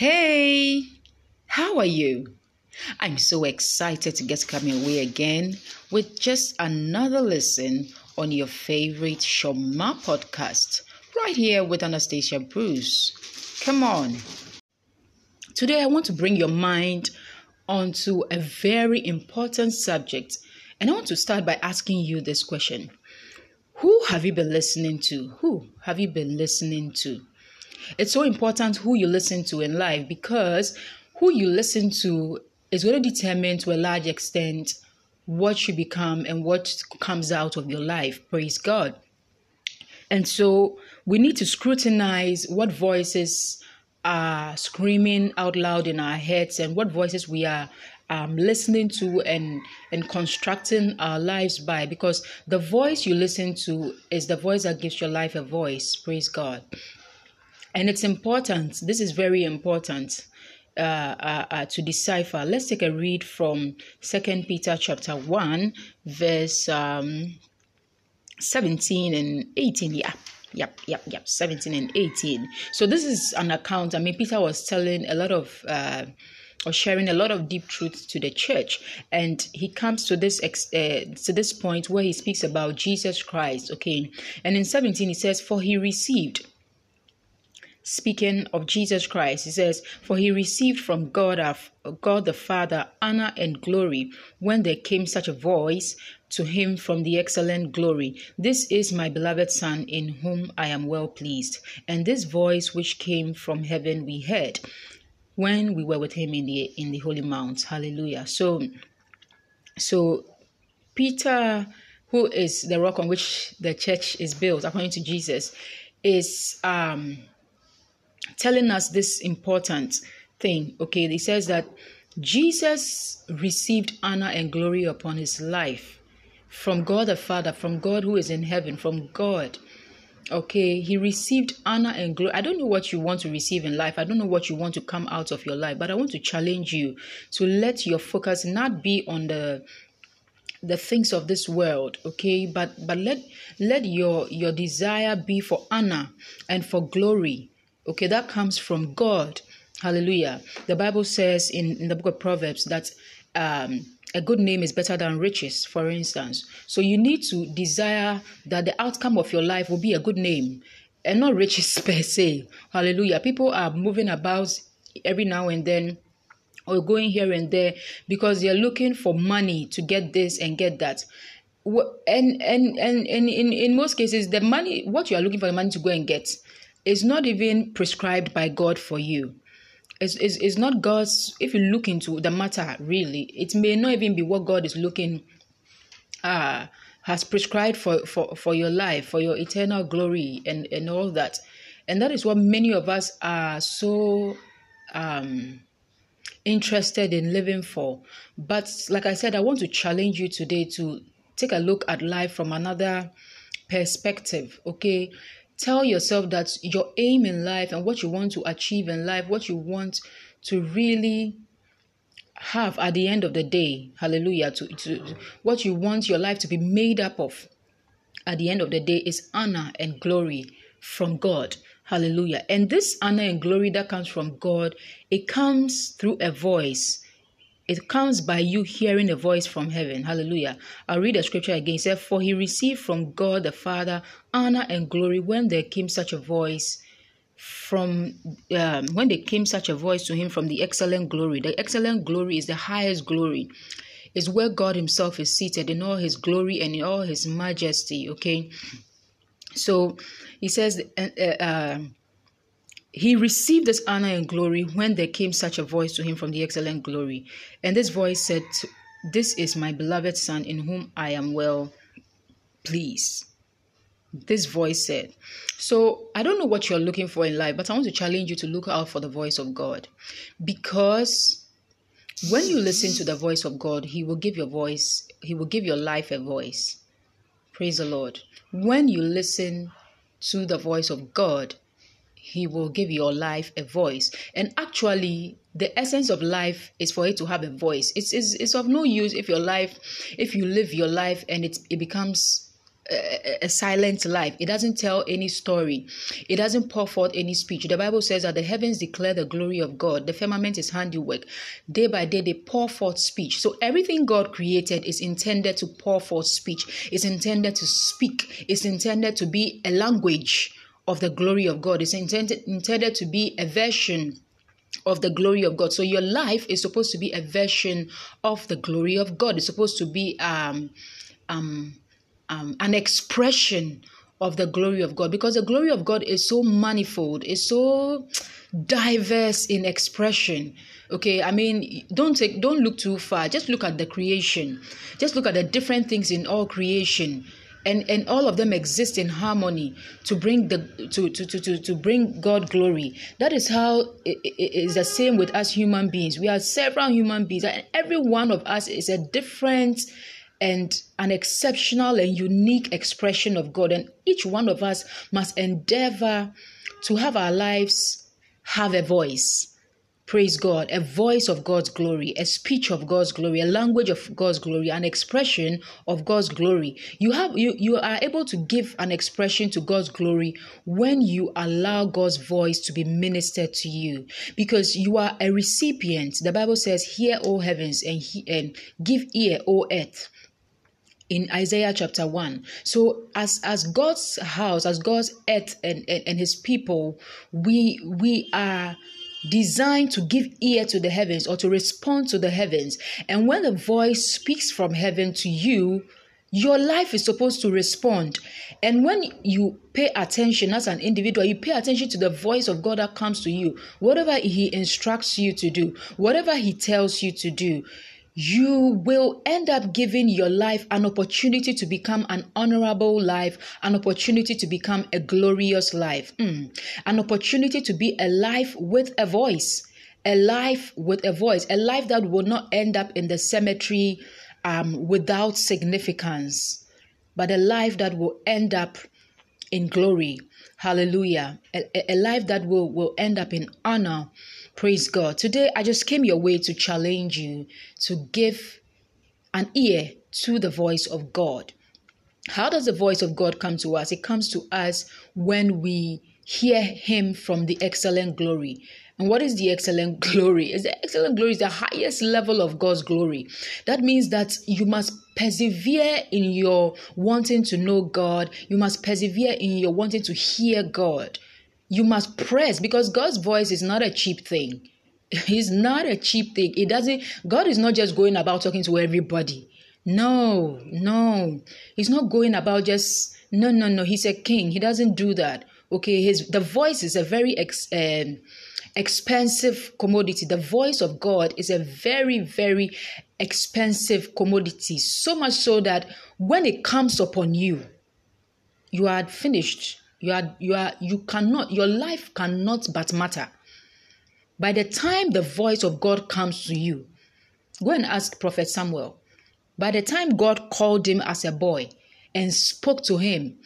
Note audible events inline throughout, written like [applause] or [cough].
Hey, how are you? I'm so excited to get coming away again with just another listen on your favorite Shoma podcast, right here with Anastasia Bruce. Come on. Today, I want to bring your mind onto a very important subject, and I want to start by asking you this question Who have you been listening to? Who have you been listening to? It's so important who you listen to in life because who you listen to is going to determine to a large extent what you become and what comes out of your life. Praise God. And so we need to scrutinize what voices are screaming out loud in our heads and what voices we are um, listening to and and constructing our lives by because the voice you listen to is the voice that gives your life a voice praise god and it's important this is very important uh, uh, uh, to decipher. Let's take a read from second peter chapter 1 verse um, 17 and 18 yeah yep yep yep 17 and 18 so this is an account. I mean peter was telling a lot of uh, or sharing a lot of deep truths to the church. And he comes to this ex- uh, to this point where he speaks about jesus christ okay? And in 17 he says for he received speaking of Jesus Christ, he says, For he received from God, God the Father honor and glory when there came such a voice to him from the excellent glory. This is my beloved Son, in whom I am well pleased. And this voice which came from heaven we heard when we were with him in the in the holy mount. Hallelujah. So so Peter, who is the rock on which the church is built, according to Jesus, is um telling us this important thing. Okay, he says that Jesus received honor and glory upon his life from God the Father, from God who is in heaven, from God. Okay, he received honor and glory. I don't know what you want to receive in life. I don't know what you want to come out of your life, but I want to challenge you to let your focus not be on the the things of this world okay but but let let your your desire be for honor and for glory Okay, that comes from God. Hallelujah. The Bible says in, in the book of Proverbs that um, a good name is better than riches, for instance. So you need to desire that the outcome of your life will be a good name and not riches [laughs] per se. Hallelujah. People are moving about every now and then or going here and there because they're looking for money to get this and get that and and and, and in, in most cases the money what you are looking for the money to go and get is not even prescribed by God for you. It's, it's, it's not God's, if you look into the matter really, it may not even be what God is looking, uh, has prescribed for, for, for your life, for your eternal glory and, and all that. And that is what many of us are so um, interested in living for. But like I said, I want to challenge you today to take a look at life from another perspective, okay? Tell yourself that your aim in life and what you want to achieve in life, what you want to really have at the end of the day, hallelujah, to, to what you want your life to be made up of at the end of the day is honor and glory from God. Hallelujah. And this honor and glory that comes from God, it comes through a voice it comes by you hearing a voice from heaven. Hallelujah. I'll read the scripture again. It says, For he received from God the Father honor and glory when there came such a voice from um, when there came such a voice to him from the excellent glory. The excellent glory is the highest glory. Is where God Himself is seated in all His glory and in all His majesty. Okay, so He says, uh, uh, he received this honor and glory when there came such a voice to him from the excellent glory. And this voice said, This is my beloved Son in whom I am well pleased. This voice said. So I don't know what you're looking for in life, but I want to challenge you to look out for the voice of God. Because when you listen to the voice of God, He will give your voice, He will give your life a voice. Praise the Lord. When you listen to the voice of God, he will give your life a voice. And actually, the essence of life is for it to have a voice. It's, it's, it's of no use if your life, if you live your life and it, it becomes a, a, silent life. It doesn't tell any story. It doesn't pour forth any speech. The Bible says that the heavens declare the glory of God. The firmament is handiwork. Day by day, they pour forth speech. So everything God created is intended to pour forth speech. It's intended to speak. It's intended to be a language of the glory of God. It's intended intended to be a version of the glory of God. So your life is supposed to be a version of the glory of God. It's supposed to be um um um, an expression of the glory of God because the glory of God is so manifold, is so diverse in expression. Okay, I mean, don't take, don't look too far. Just look at the creation. Just look at the different things in all creation. And, and all of them exist in harmony to bring the to, to, to, to, to bring God glory. That is how it, it is the same with us human beings. We are several human beings, and every one of us is a different and an exceptional and unique expression of God. And each one of us must endeavor to have our lives have a voice. Praise God, a voice of God's glory, a speech of God's glory, a language of God's glory, an expression of God's glory. You have you you are able to give an expression to God's glory when you allow God's voice to be ministered to you because you are a recipient. The Bible says, "Hear, O heavens, and, he, and give ear, O earth." in Isaiah chapter 1. So as as God's house, as God's earth and, and, and his people, we we are designed to give ear to the heavens or to respond to the heavens. And when the voice speaks from heaven to you, your life is supposed to respond. And when you pay attention as an individual, you pay attention to the voice of God that comes to you. Whatever He instructs you to do, whatever He tells you to do, you will end up giving your life an opportunity to become an honorable life, an opportunity to become a glorious life, mm. an opportunity to be a life with a voice, a life with a voice, a life that will not end up in the cemetery um, without significance, but a life that will end up in glory. Hallelujah. A, a life that will, will end up in honor Praise God. Today, I just came your way to challenge you to give an ear to the voice of God. How does the voice of God come to us? It comes to us when we hear Him from the excellent glory. And what is the excellent [laughs] glory? Is the excellent glory is the highest level of God's glory. That means that you must persevere in your wanting to know God. You must persevere in your wanting to hear God you must press because God's voice is not a cheap thing. [laughs] It's not a cheap thing. It doesn't, God is not just going about talking to everybody. No, no. He's not going about just, no, no, no. He's a king. He doesn't do that. Okay. His, the voice is a very ex, um, expensive commodity. The voice of God is a very, very expensive commodity. So much so that when it comes upon you, you are finished you are you are you cannot your life cannot but matter. By the time the voice of God comes to you, go and ask Prophet Samuel. By the time God called him as a boy and spoke to him,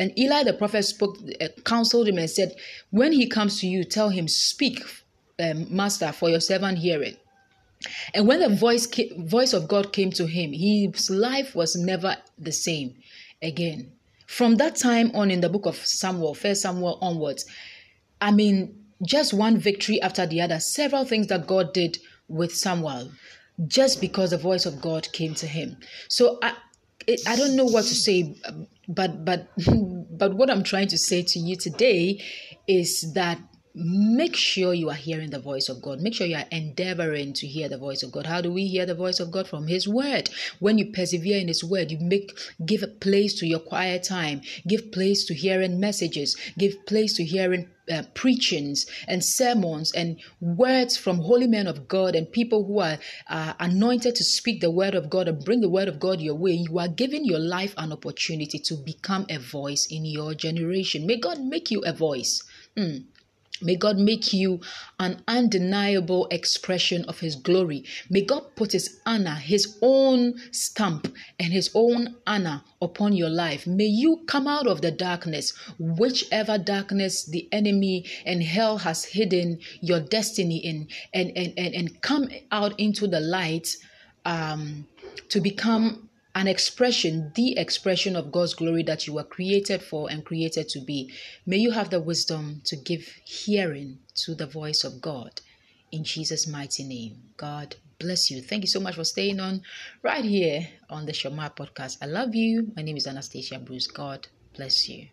and Eli the prophet spoke, uh, counseled him and said, When he comes to you, tell him, Speak, um, Master, for your servant heareth. And when the voice voice of God came to him, his life was never the same again. From that time on in the book of Samuel, First Samuel onwards, I mean, just one victory after the other, several things that God did with Samuel, just because the voice of God came to him. So I, I don't know what to say, but but [laughs] but what I'm trying to say to you today is that make sure you are hearing the voice of God. Make sure you are endeavoring to hear the voice of God. How do we hear the voice of God? From His Word. When you persevere in His Word, you make give a place to your quiet time, give place to hearing messages, give place to hearing uh, preachings and sermons and words from holy men of God and people who are uh, anointed to speak the word of God and bring the word of God your way, you are giving your life an opportunity to become a voice in your generation. May God make you a voice. Mm. May God make you an undeniable expression of His glory. May God put His honor, His own stamp, and His own honor upon your life. May you come out of the darkness, whichever darkness the enemy and hell has hidden your destiny in, and, and, and, and come out into the light um, to become an expression, the expression of God's glory that you were created for and created to be. May you have the wisdom to give hearing to the voice of God. In Jesus' mighty name, God bless you. Thank you so much for staying on right here on the Shoma podcast. I love you. My name is Anastasia Bruce. God bless you.